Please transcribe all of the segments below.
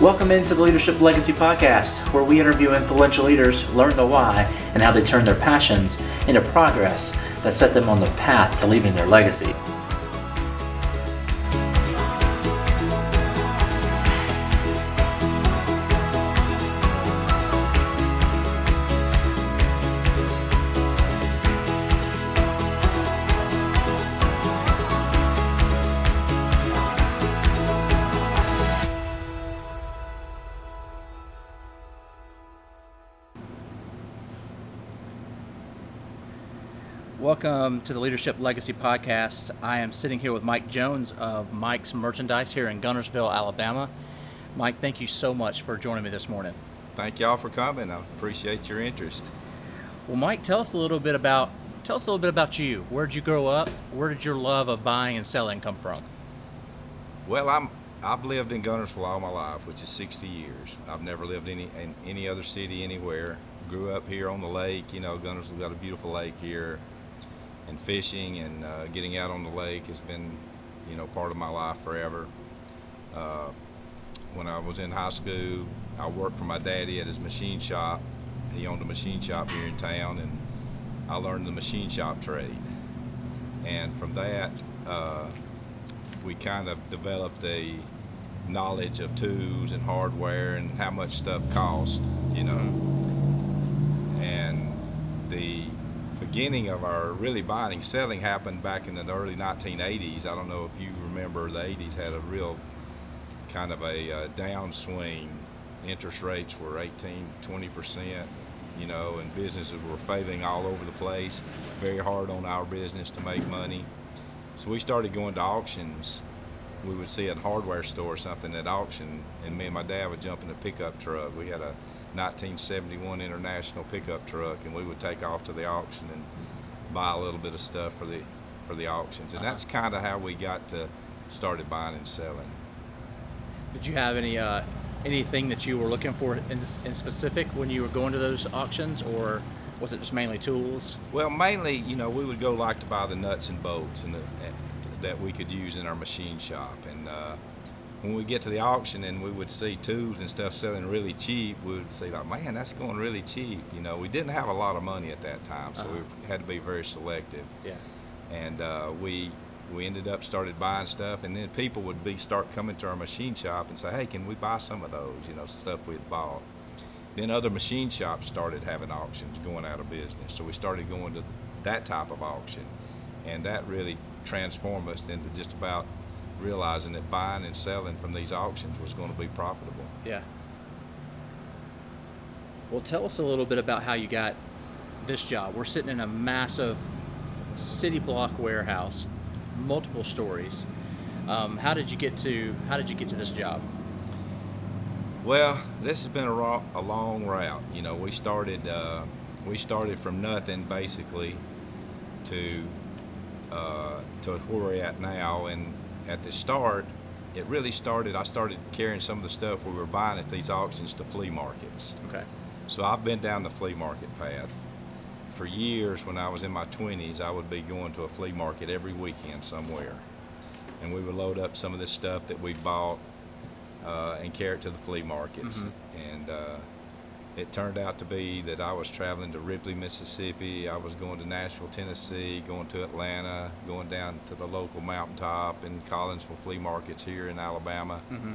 Welcome into the Leadership Legacy Podcast, where we interview influential leaders, learn the why, and how they turn their passions into progress that set them on the path to leaving their legacy. Welcome to the Leadership Legacy Podcast. I am sitting here with Mike Jones of Mike's Merchandise here in Guntersville, Alabama. Mike, thank you so much for joining me this morning. Thank y'all for coming. I appreciate your interest. Well, Mike, tell us a little bit about tell us a little bit about you. Where did you grow up? Where did your love of buying and selling come from? Well, I'm I've lived in Guntersville all my life, which is 60 years. I've never lived any in any other city anywhere. Grew up here on the lake. You know, Guntersville got a beautiful lake here and fishing and uh, getting out on the lake has been, you know, part of my life forever. Uh, when I was in high school, I worked for my daddy at his machine shop. He owned a machine shop here in town, and I learned the machine shop trade. And from that, uh, we kind of developed a knowledge of tools and hardware and how much stuff cost, you know. And the beginning of our really buying selling happened back in the early 1980s. I don't know if you remember the 80s had a real kind of a uh, downswing. Interest rates were 18, 20 percent, you know, and businesses were failing all over the place. Very hard on our business to make money. So we started going to auctions. We would see a hardware store something at auction, and me and my dad would jump in a pickup truck. We had a 1971 International pickup truck, and we would take off to the auction and buy a little bit of stuff for the for the auctions, and that's kind of how we got to started buying and selling. Did you have any uh, anything that you were looking for in, in specific when you were going to those auctions, or was it just mainly tools? Well, mainly, you know, we would go like to buy the nuts and bolts and the, that we could use in our machine shop, and uh, when we get to the auction and we would see tools and stuff selling really cheap, we would say like, man, that's going really cheap. You know, we didn't have a lot of money at that time, so uh-huh. we had to be very selective. Yeah. And uh, we we ended up started buying stuff, and then people would be start coming to our machine shop and say, hey, can we buy some of those? You know, stuff we had bought. Then other machine shops started having auctions, going out of business. So we started going to that type of auction, and that really transformed us into just about realizing that buying and selling from these auctions was going to be profitable. Yeah. Well, tell us a little bit about how you got this job. We're sitting in a massive city block warehouse, multiple stories. Um, how did you get to How did you get to this job? Well, this has been a, raw, a long route. You know, we started uh, we started from nothing basically to uh, to where we're at now, and at the start, it really started, I started carrying some of the stuff we were buying at these auctions to flea markets. Okay. So I've been down the flea market path. For years, when I was in my 20s, I would be going to a flea market every weekend somewhere. And we would load up some of this stuff that we bought uh, and carry it to the flea markets. Mm-hmm. And uh, it turned out to be that I was traveling to Ripley, Mississippi. I was going to Nashville, Tennessee, going to Atlanta, going down to the local mountaintop and Collinsville flea markets here in Alabama, mm-hmm.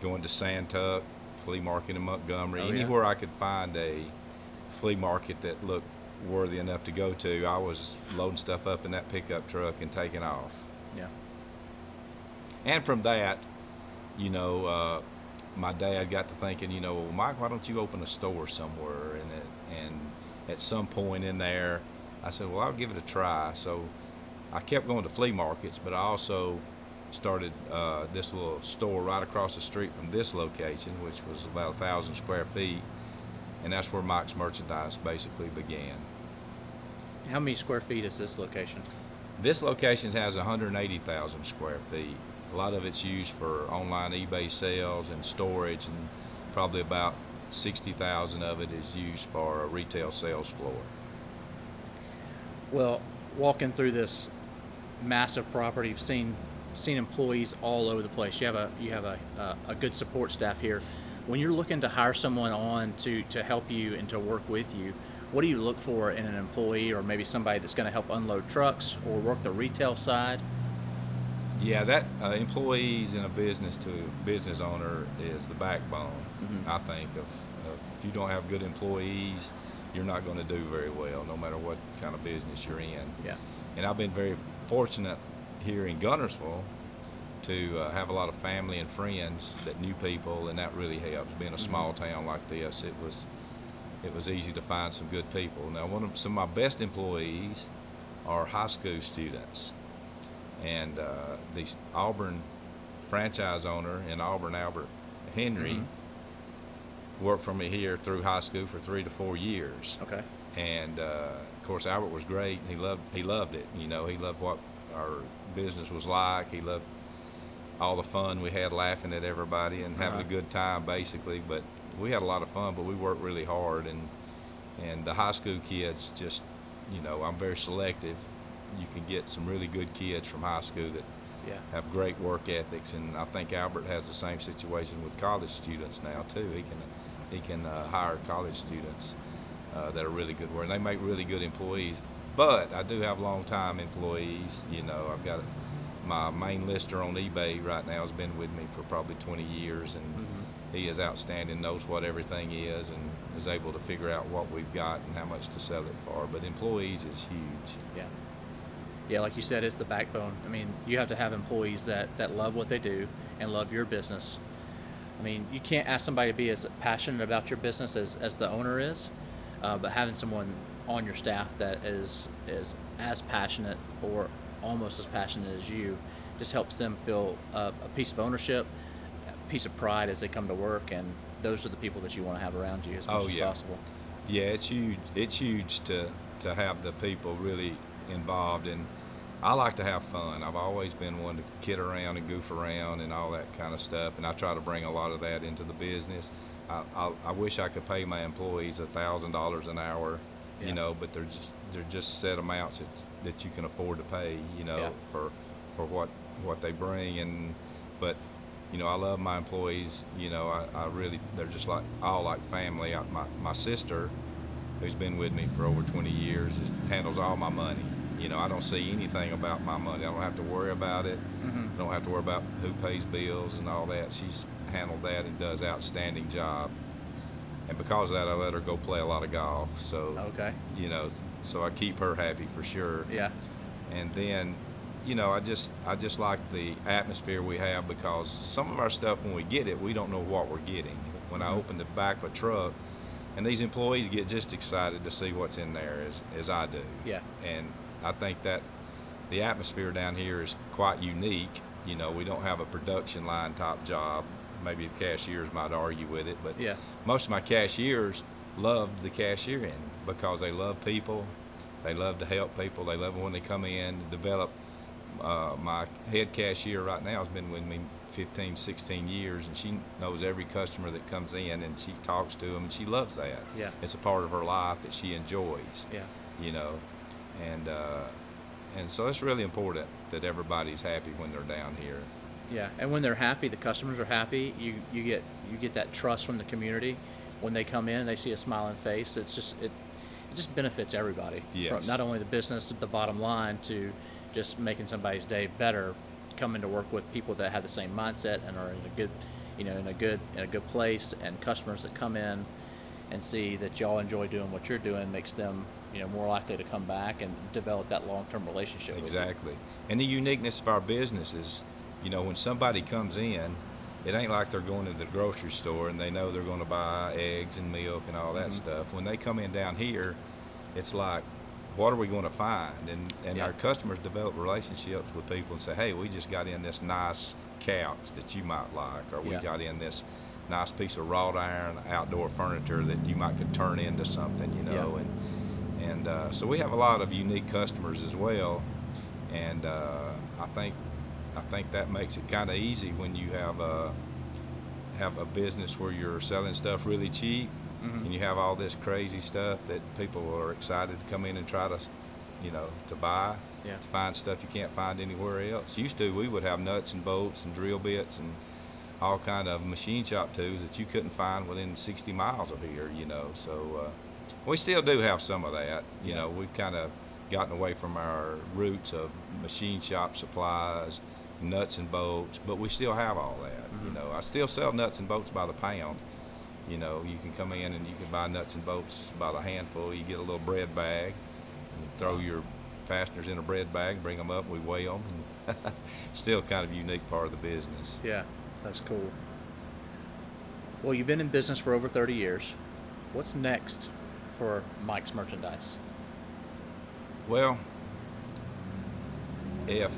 going to Santuck flea market in Montgomery. Oh, Anywhere yeah. I could find a flea market that looked worthy enough to go to, I was loading stuff up in that pickup truck and taking off. Yeah. And from that, you know, uh, my dad got to thinking, you know, well, Mike, why don't you open a store somewhere? And it, and at some point in there, I said, well, I'll give it a try. So I kept going to flea markets, but I also started uh, this little store right across the street from this location, which was about a thousand square feet, and that's where Mike's merchandise basically began. How many square feet is this location? This location has 180,000 square feet. A lot of it's used for online eBay sales and storage, and probably about 60,000 of it is used for a retail sales floor. Well, walking through this massive property, you've seen seen employees all over the place. You have a you have a, a, a good support staff here. When you're looking to hire someone on to to help you and to work with you, what do you look for in an employee or maybe somebody that's going to help unload trucks or work the retail side? Yeah, that uh, employees in a business to business owner is the backbone. Mhm. I think of, of if you don't have good employees, you're not going to do very well, no matter what kind of business you're in. Yeah. And I've been very fortunate here in Guntersville to uh, have a lot of family and friends that knew people, and that really helps. Being a Mhm. small town like this, it was it was easy to find some good people. Now, one of some of my best employees are high school students, and uh, the Auburn franchise owner in Auburn, Albert Henry, Mhm. worked for me here through high school for three to four years Okay. and uh, of course Albert was great. He loved he loved it. You know, he loved what our business was like. He loved all the fun we had, laughing at everybody and having Uh-huh. a good time, basically. But we had a lot of fun, but we worked really hard. And and the high school kids just, you know, I'm very selective. You can get some really good kids from high school that Yeah. have great work ethics, and I think Albert has the same situation with college students now too. He can he can uh, hire college students uh, that are really good work. And they make really good employees. But I do have long time employees. You know, I've got my main lister on eBay right now has been with me for probably 20 years, and Mhm. he is outstanding. Knows what everything is, and is able to figure out what we've got and how much to sell it for. But employees is huge. Yeah. Yeah, like you said, it's the backbone. I mean, you have to have employees that, that love what they do and love your business. I mean, you can't ask somebody to be as passionate about your business as, as the owner is, uh, but having someone on your staff that is is as passionate or almost as passionate as you just helps them feel a, a piece of ownership, a piece of pride as they come to work, and those are the people that you want to have around you as much Oh, as yeah. possible. Yeah, it's huge. It's huge to to have the people really involved, and I like to have fun. I've always been one to kid around and goof around and all that kind of stuff, and I try to bring a lot of that into the business. I, I, I wish I could pay my employees a thousand dollars an hour, Yeah. you know, but they're just they're just set amounts that that you can afford to pay, you know, Yeah. for for what what they bring, and but you know, I love my employees. You know, I, I really, they're just like, all like family. I, my, my sister, who's been with me for over 20 years, is, handles all my money. You know, I don't see anything about my money. I don't have to worry about it. Mhm. I don't have to worry about who pays bills and all that. She's handled that and does outstanding job. And because of that, I let her go play a lot of golf. So, Okay. you know, so I keep her happy for sure Yeah. and then you know i just i just like the atmosphere we have because some of our stuff when we get it we don't know what we're getting when i Mhm. open the back of a truck and these employees get just excited to see what's in there as, as i do Yeah. and i think that the atmosphere down here is quite unique you know we don't have a production line type job maybe the cashiers might argue with it but Yeah. most of my cashiers loved the cashiering because they love people. They love to help people. They love when they come in to develop. Uh, my head cashier right now has been with me 15, 16 years, and she knows every customer that comes in, and she talks to them, and she loves that. Yeah. It's a part of her life that she enjoys. Yeah. You know, and uh, and so it's really important that everybody's happy when they're down here. Yeah, and when they're happy, the customers are happy. You you get you get that trust from the community. When they come in, they see a smiling face. It's just it it just benefits everybody. Yes. From not only the business, the bottom line, to just making somebody's day better. Coming to work with people that have the same mindset and are in a good, you know, in a good in a good place, and customers that come in and see that y'all enjoy doing what you're doing makes them, you know, more likely to come back and develop that long-term relationship. Exactly. And the uniqueness of our business is, you know, when somebody comes in, it ain't like they're going to the grocery store and they know they're going to buy eggs and milk and all that Mhm. stuff. When they come in down here, it's like, what are we going to find? And and Yeah. our customers develop relationships with people and say, hey, we just got in this nice couch that you might like, or we Yeah. got in this nice piece of wrought iron outdoor furniture that you might could turn into something, you know, Yeah. and and uh, so we have a lot of unique customers as well, and uh, I think I think that makes it kind of easy when you have a have a business where you're selling stuff really cheap, Mhm. and you have all this crazy stuff that people are excited to come in and try to you know, to buy, Yeah. to find stuff you can't find anywhere else. Used to, we would have nuts and bolts and drill bits and all kind of machine shop tools that you couldn't find within 60 miles of here, you know. So uh, we still do have some of that. You know, we've kind of gotten away from our roots of machine shop supplies, nuts and bolts, but we still have all that. You Mhm. know, I still sell nuts and bolts by the pound. You know, you can come in and you can buy nuts and bolts by the handful. You get a little bread bag, and throw your fasteners in a bread bag, bring them up, we weigh them. And still kind of a unique part of the business. Yeah, that's cool. Well, you've been in business for over 30 years. What's next for Mike's Merchandise? Well, if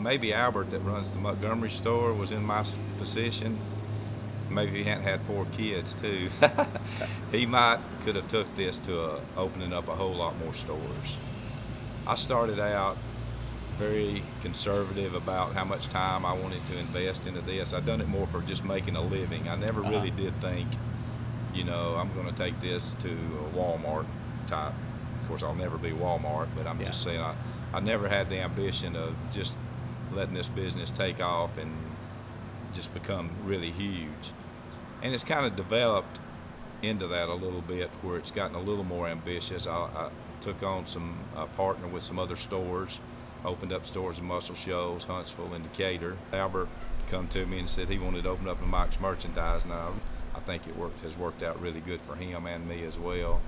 maybe Albert that runs the Montgomery store was in my position, maybe he hadn't had four kids too. he might could have took this to a, opening up a whole lot more stores. I started out very conservative about how much time I wanted to invest into this. I've done it more for just making a living. I never really Uh-huh. did think, you know, I'm going to take this to a Walmart type. Of course, I'll never be Walmart, but I'm Yeah. just saying I, I never had the ambition of just letting this business take off and just become really huge. And it's kind of developed into that a little bit where it's gotten a little more ambitious. I, I took on some uh, partner with some other stores, opened up stores in Muscle Shoals, Huntsville, and Decatur. Albert come to me and said he wanted to open up a Mike's merchandise. Now I think it worked has worked out really good for him and me as well.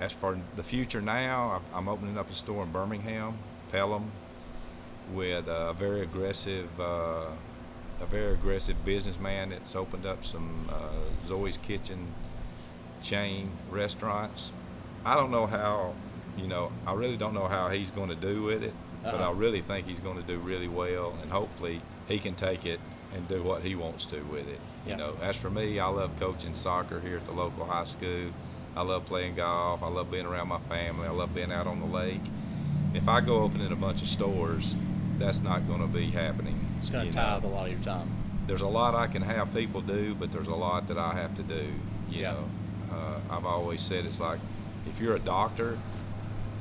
As for the future now, I'm opening up a store in Birmingham, Pelham, with a very aggressive, uh, a very aggressive businessman that's opened up some uh, Zoe's Kitchen chain restaurants. I don't know how, you know, I really don't know how he's going to do with it, but I Uh-huh. really think he's going to do really well, and hopefully he can take it and do what he wants to with it. Yeah. You know, as for me, I love coaching soccer here at the local high school. I love playing golf. I love being around my family. I love being out on the lake. If I go opening a bunch of stores, that's not going to be happening. It's going to know tie up a lot of your time. there's a lot I can have people do, but there's a lot that I have to do. You Yeah. know, uh, I've always said it's like if you're a doctor,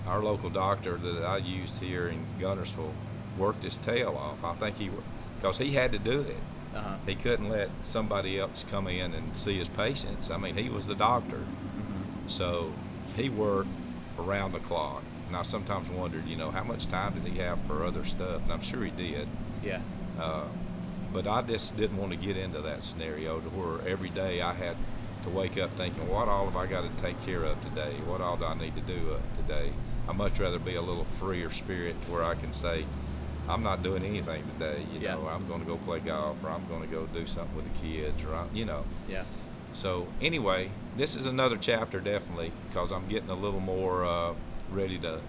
our local doctor that I used here in Guntersville worked his tail off. I think he, because he had to do it. Uh-huh. He couldn't let somebody else come in and see his patients. I mean, he was the doctor, Mhm. so he worked around the clock. And I sometimes wondered, you know, how much time did he have for other stuff? And I'm sure he did. Yeah. Uh, but I just didn't want to get into that scenario to where every day I had to wake up thinking, what all have I got to take care of today? What all do I need to do uh, today? I'd much rather be a little freer spirit where I can say, I'm not doing anything today. You Yeah. know, I'm going to go play golf or I'm going to go do something with the kids or, I'm, you know. Yeah. So anyway, this is another chapter definitely because I'm getting a little more uh, ready to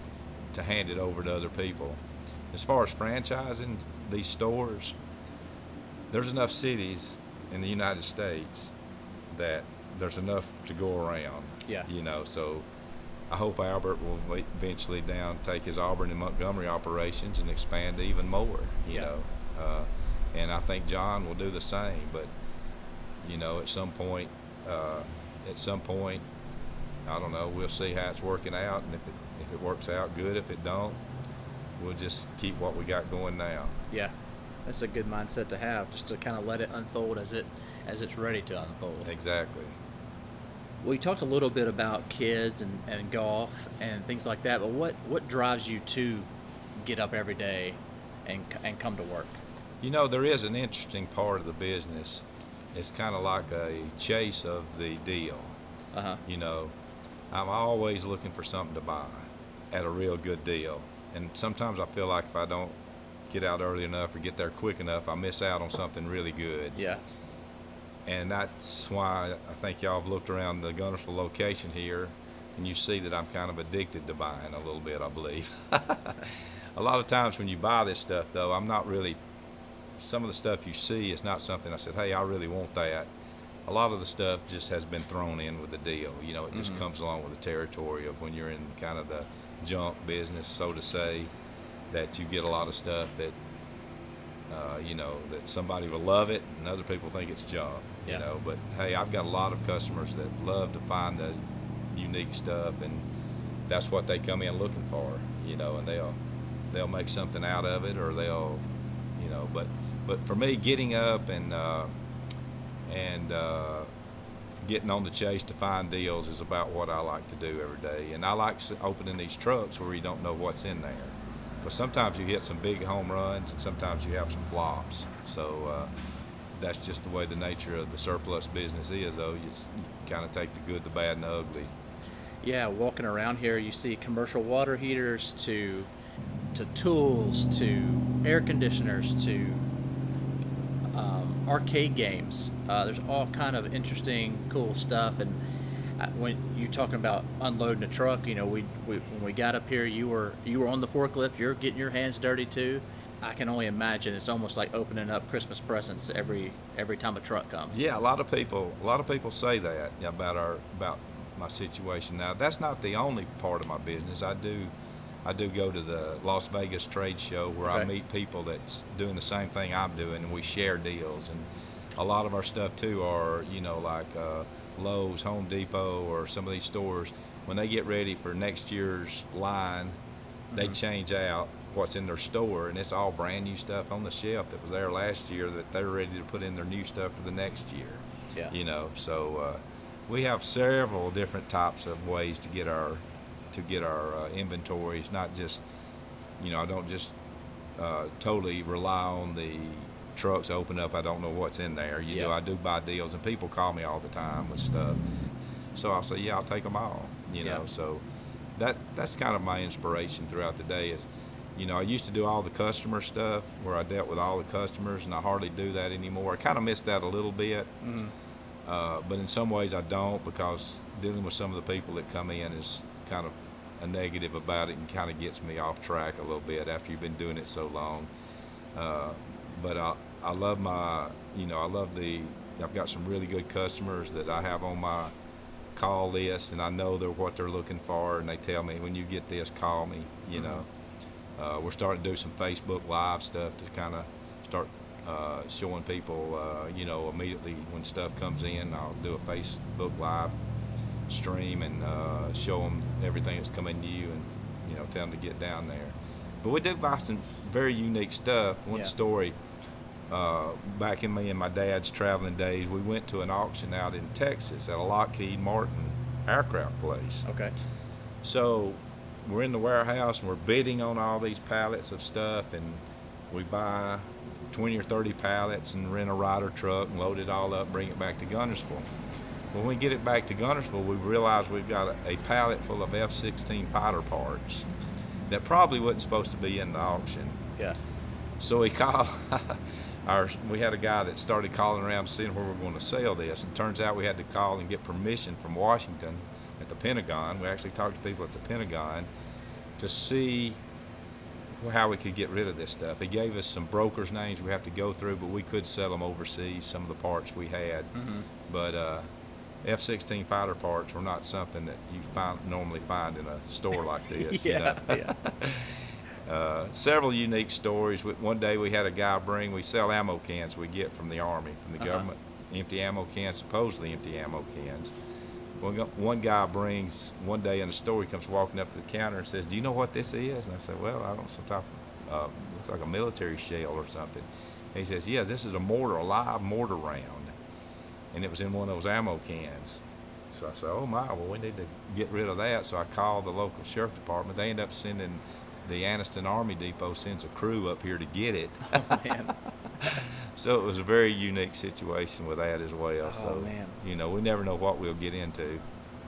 to hand it over to other people. As far as franchising these stores, there's enough cities in the United States that there's enough to go around. Yeah. You know, so I hope Albert will eventually down take his Auburn and Montgomery operations and expand even more. You Yeah. know, uh, and I think John will do the same. But you know, at some point, uh, at some point, I don't know. We'll see how it's working out, and if it if it works out, good. If it don't, we'll just keep what we got going now. Yeah. That's a good mindset to have, just to kind of let it unfold as it as it's ready to unfold. Exactly. You talked a little bit about kids and, and golf and things like that, but what, what drives you to get up every day and, and come to work? You know, there is an interesting part of the business. It's kind of like a chase of the deal. Uh huh. You know, I'm always looking for something to buy at a real good deal. And sometimes I feel like if I don't get out early enough or get there quick enough, I miss out on something really good. Yeah. And that's why I think y'all have looked around the Guntersville location here and you see that I'm kind of addicted to buying a little bit, I believe. a lot of times when you buy this stuff, though, I'm not really, some of the stuff you see is not something I said, hey, I really want that. A lot of the stuff just has been thrown in with the deal. You know, it just Mhm. comes along with the territory of when you're in kind of the junk business, so to say, that you get a lot of stuff that uh, you know, that somebody will love it and other people think it's junk. Yeah. You know, but hey, I've got a lot of customers that love to find the unique stuff, and that's what they come in looking for. you know, and they'll they'll make something out of it, or they'll, you know, but but for me, getting up and uh, and uh, getting on the chase to find deals is about what I like to do every day, and I like opening these trucks where you don't know what's in there, because sometimes you hit some big home runs, and sometimes you have some flops. So. Uh, that's just the way the nature of the surplus business is, though. You, you kind of take the good, the bad, and the ugly. Yeah, walking around here, you see commercial water heaters to to tools to air conditioners to um, arcade games. Uh, there's all kind of interesting, cool stuff. And when you're talking about unloading a truck, you know, we, we when we got up here, you were you were on the forklift. You're getting your hands dirty too. I can only imagine it's almost like opening up Christmas presents every every time a truck comes. Yeah, a lot of people, a lot of people say that about our about my situation. Now, that's not the only part of my business. I do, I do go to the Las Vegas trade show where I meet people that's doing the same thing I'm doing, and we share deals. And a lot of our stuff too are, you know, like uh, Lowe's, Home Depot, or some of these stores. When they get ready for next year's line, they Mhm. change out what's in their store, and it's all brand new stuff on the shelf that was there last year that they're ready to put in their new stuff for the next year Yeah. you know so uh, we have several different types of ways to get our to get our uh, inventories not just you know i don't just uh, totally rely on the trucks open up i don't know what's in there you know i do buy deals and people call me all the time with stuff so i'll say yeah i'll take them all you know Yeah. so that that's kind of my inspiration throughout the day is you know i used to do all the customer stuff where i dealt with all the customers and i hardly do that anymore i kind of miss that a little bit Mhm. uh, but in some ways I don't because dealing with some of the people that come in is kind of a negative about it and kind of gets me off track a little bit after you've been doing it so long. Uh, but I, I love my, you know, I love the, I've got some really good customers that I have on my call list and I know they're what they're looking for and they tell me when you get this, call me, you Mhm. know. Uh, we're starting to do some Facebook Live stuff to kind of start uh, showing people, uh, you know, immediately when stuff comes in. I'll do a Facebook Live stream and uh, show them everything that's coming to you and, you know, tell them to get down there. But we do buy some very unique stuff. One Yeah. story, uh, back in me and my dad's traveling days, we went to an auction out in Texas at a Lockheed Martin aircraft place. Okay. So we're in the warehouse and we're bidding on all these pallets of stuff, and we buy 20 or 30 pallets and rent a Ryder truck and load it all up, bring it back to Guntersville. When we get it back to Guntersville, we realize we've got a, a pallet full of F-16 fighter parts that probably wasn't supposed to be in the auction. Yeah. So we call our we had a guy that started calling around seeing where we are going to sell this, and turns out we had to call and get permission from Washington at the Pentagon. We actually talked to people at the Pentagon to see how we could get rid of this stuff. He gave us some brokers' names we have to go through, but we could sell them overseas. Some of the parts we had, hmm but uh, F-16 fighter parts were not something that you find normally find in a store like this. you Yeah, know? yeah. Uh, several unique stories. One day we had a guy bring, we sell ammo cans we get from the Army, from the Uh-huh. government, empty ammo cans, supposedly empty ammo cans. One, one guy brings, one day in the store, he comes walking up to the counter and says, Do you know what this is? And I said, Well, I don't know, some type of, uh, looks like a military shell or something. And he says, Yeah, this is a mortar, a live mortar round. And it was in one of those ammo cans. So I said, Oh my, well, we need to get rid of that. So I called the local sheriff department. They end up sending, the Anniston Army Depot sends a crew up here to get it. Oh, man. So it was a very unique situation with that as well. Oh, so, man. you know, we never know what we'll get into.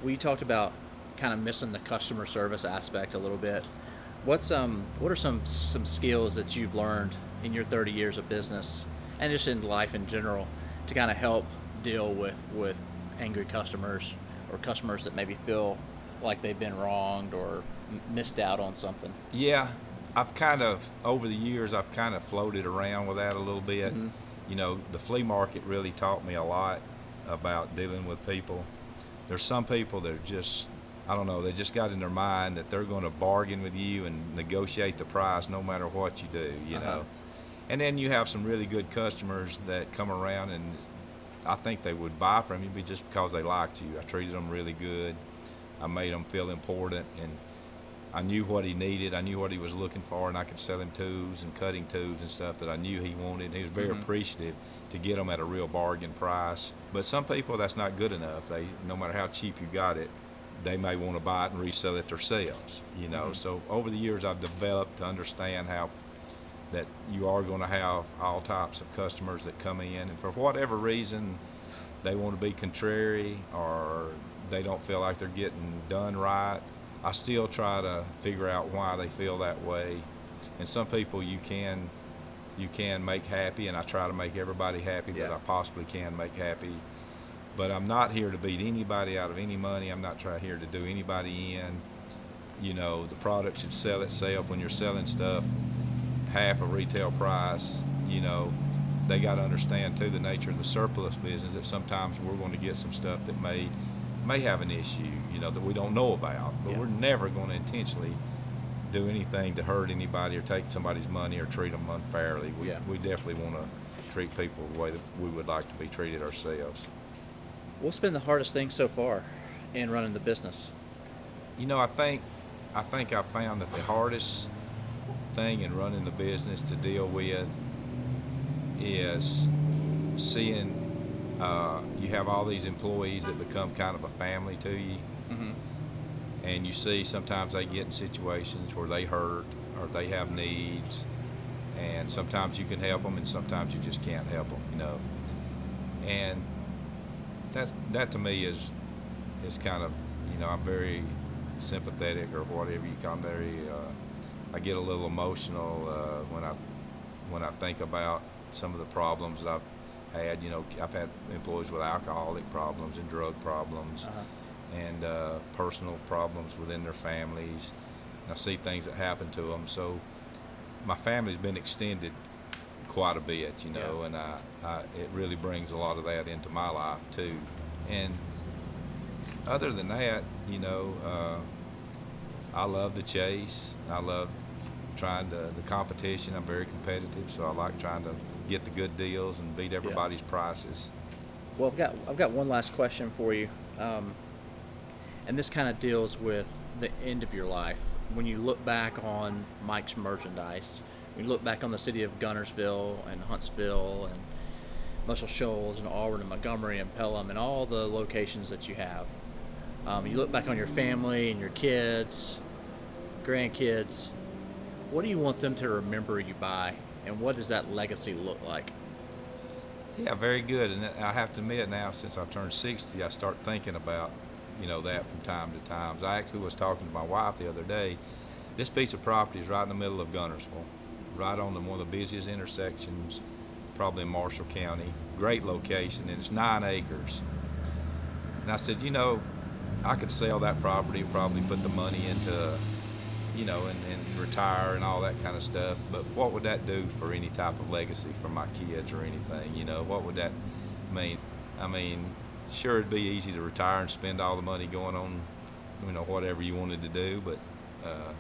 We talked about kind of missing the customer service aspect a little bit. What's um what are some some skills that you've learned in your 30 years of business and just in life in general to kind of help deal with with angry customers or customers that maybe feel like they've been wronged or missed out on something? Yeah, I've kind of over the years I've kind of floated around with that a little bit. Mhm. You know, the flea market really taught me a lot about dealing with people. There's some people that are just I don't know, they just got in their mind that they're going to bargain with you and negotiate the price no matter what you do, you Uh-huh. know. And then you have some really good customers that come around and I think they would buy from you but just because they liked you. I treated them really good. I made them feel important and I knew what he needed. I knew what he was looking for, and I could sell him tools and cutting tools and stuff that I knew he wanted. He was very Mhm. appreciative to get them at a real bargain price. But some people, that's not good enough. They, no matter how cheap you got it, they may want to buy it and resell it themselves. You know. Mhm. So over the years, I've developed to understand how that you are going to have all types of customers that come in, and for whatever reason, they want to be contrary or they don't feel like they're getting done right. I still try to figure out why they feel that way. And some people you can you can make happy, and I try to make everybody happy that I possibly can make happy. But I'm not here to beat anybody out of any money. I'm not trying here to do anybody in. You know, the product should sell itself. When you're selling stuff half a retail price, you know, they got to understand too the nature of the surplus business that sometimes we're going to get some stuff that may may have an issue, you know, that we don't know about. But Yeah. we're never going to intentionally do anything to hurt anybody or take somebody's money or treat them unfairly. We, Yeah. we definitely want to treat people the way that we would like to be treated ourselves. What's been the hardest thing so far in running the business? You know, I think I think I found that the hardest thing in running the business to deal with is seeing uh, you have all these employees that become kind of a family to you, Mm-hmm. and you see sometimes they get in situations where they hurt or they have needs, and sometimes you can help them, and sometimes you just can't help them, you know. And that that to me is is kind of you know I'm very sympathetic or whatever you call. Very uh, I get a little emotional uh, when I when I think about some of the problems that I've had. You know, I've had employees with alcoholic problems and drug problems Uh-huh. and uh, personal problems within their families. And I see things that happen to them. So my family's been extended quite a bit, you know, Yeah. and I, I, it really brings a lot of that into my life too. And other than that, you know, uh, I love the chase. I love trying to the competition. I'm very competitive, so I like trying to get the good deals and beat everybody's prices. Well, I've got I've got one last question for you, um, and this kind of deals with the end of your life. When you look back on Mike's merchandise, when you look back on the city of Guntersville and Huntsville and Muscle Shoals and Auburn and Montgomery and Pelham and all the locations that you have, um, you look back on your family and your kids, grandkids. What do you want them to remember you by, and what does that legacy look like? Yeah, very good. And I have to admit now, since I've turned 60, I start thinking about, you know, that from time to time. I actually was talking to my wife the other day. This piece of property is right in the middle of Guntersville, right on the, one of the busiest intersections, probably in Marshall County. Great location, and it's nine acres. And I said, you know, I could sell that property, and probably put the money into, you know, and, and retire and all that kind of stuff. But what would that do for any type of legacy for my kids or anything? You know, what would that mean? I mean, sure, it'd be easy to retire and spend all the money going on, you know, whatever you wanted to do. But uh,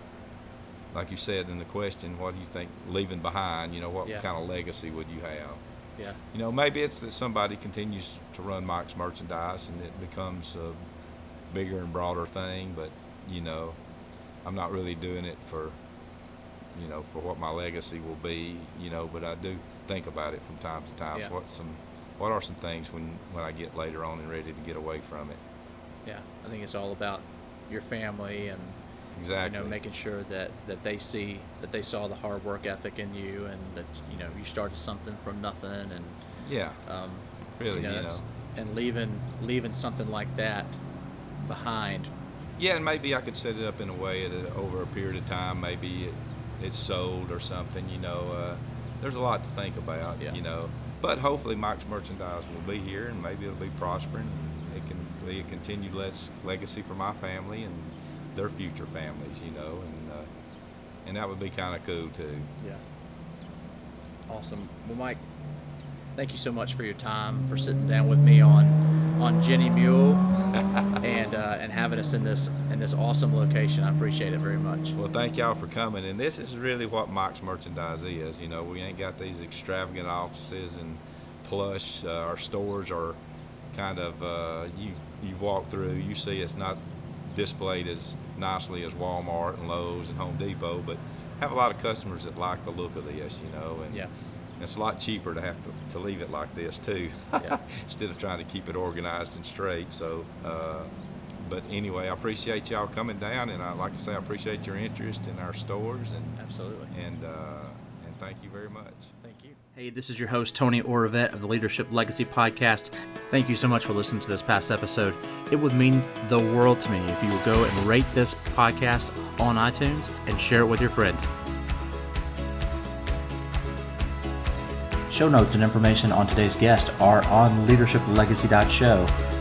like you said in the question, what do you think leaving behind? You know, what Yeah. kind of legacy would you have? Yeah. You know, maybe it's that somebody continues to run Mike's merchandise and it becomes a bigger and broader thing, but, you know, I'm not really doing it for, you know, for what my legacy will be, you know, but I do think about it from time to time. Yeah. So what some, what are some things when, when I get later on and ready to get away from it? Yeah, I think it's all about your family and Exactly. you know making sure that that they see that they saw the hard work ethic in you and that you know you started something from nothing and Yeah, um, really, you know, you know. and leaving leaving something like that behind. Yeah, and maybe I could set it up in a way that over a period of time, maybe it, it's sold or something. You know, uh, there's a lot to think about. Yeah. You know, but hopefully Mike's merchandise will be here, and maybe it'll be prospering. And it can be a continued legacy for my family and their future families. You know, and uh, and that would be kind of cool too. Yeah. Awesome. Well, Mike, thank you so much for your time, for sitting down with me on on Jenny Mule, and uh, and having us in this in this awesome location. I appreciate it very much. Well, thank y'all for coming. And this is really what Mike's merchandise is. You know, we ain't got these extravagant offices and plush. Uh, our stores are kind of uh, you you walk through, you see it's not displayed as nicely as Walmart and Lowe's and Home Depot, but have a lot of customers that like the look of this, you know, and Yeah. It's a lot cheaper to have to, to leave it like this too, Yeah. instead of trying to keep it organized and straight. So, uh, but anyway, I appreciate y'all coming down, and I, like to say, I appreciate your interest in our stores, and Absolutely. and uh, and thank you very much. Thank you. Hey, this is your host, Tony Oravet of the Leadership Legacy Podcast. Thank you so much for listening to this past episode. It would mean the world to me if you would go and rate this podcast on iTunes and share it with your friends. Show notes and information on today's guest are on leadershiplegacy.show.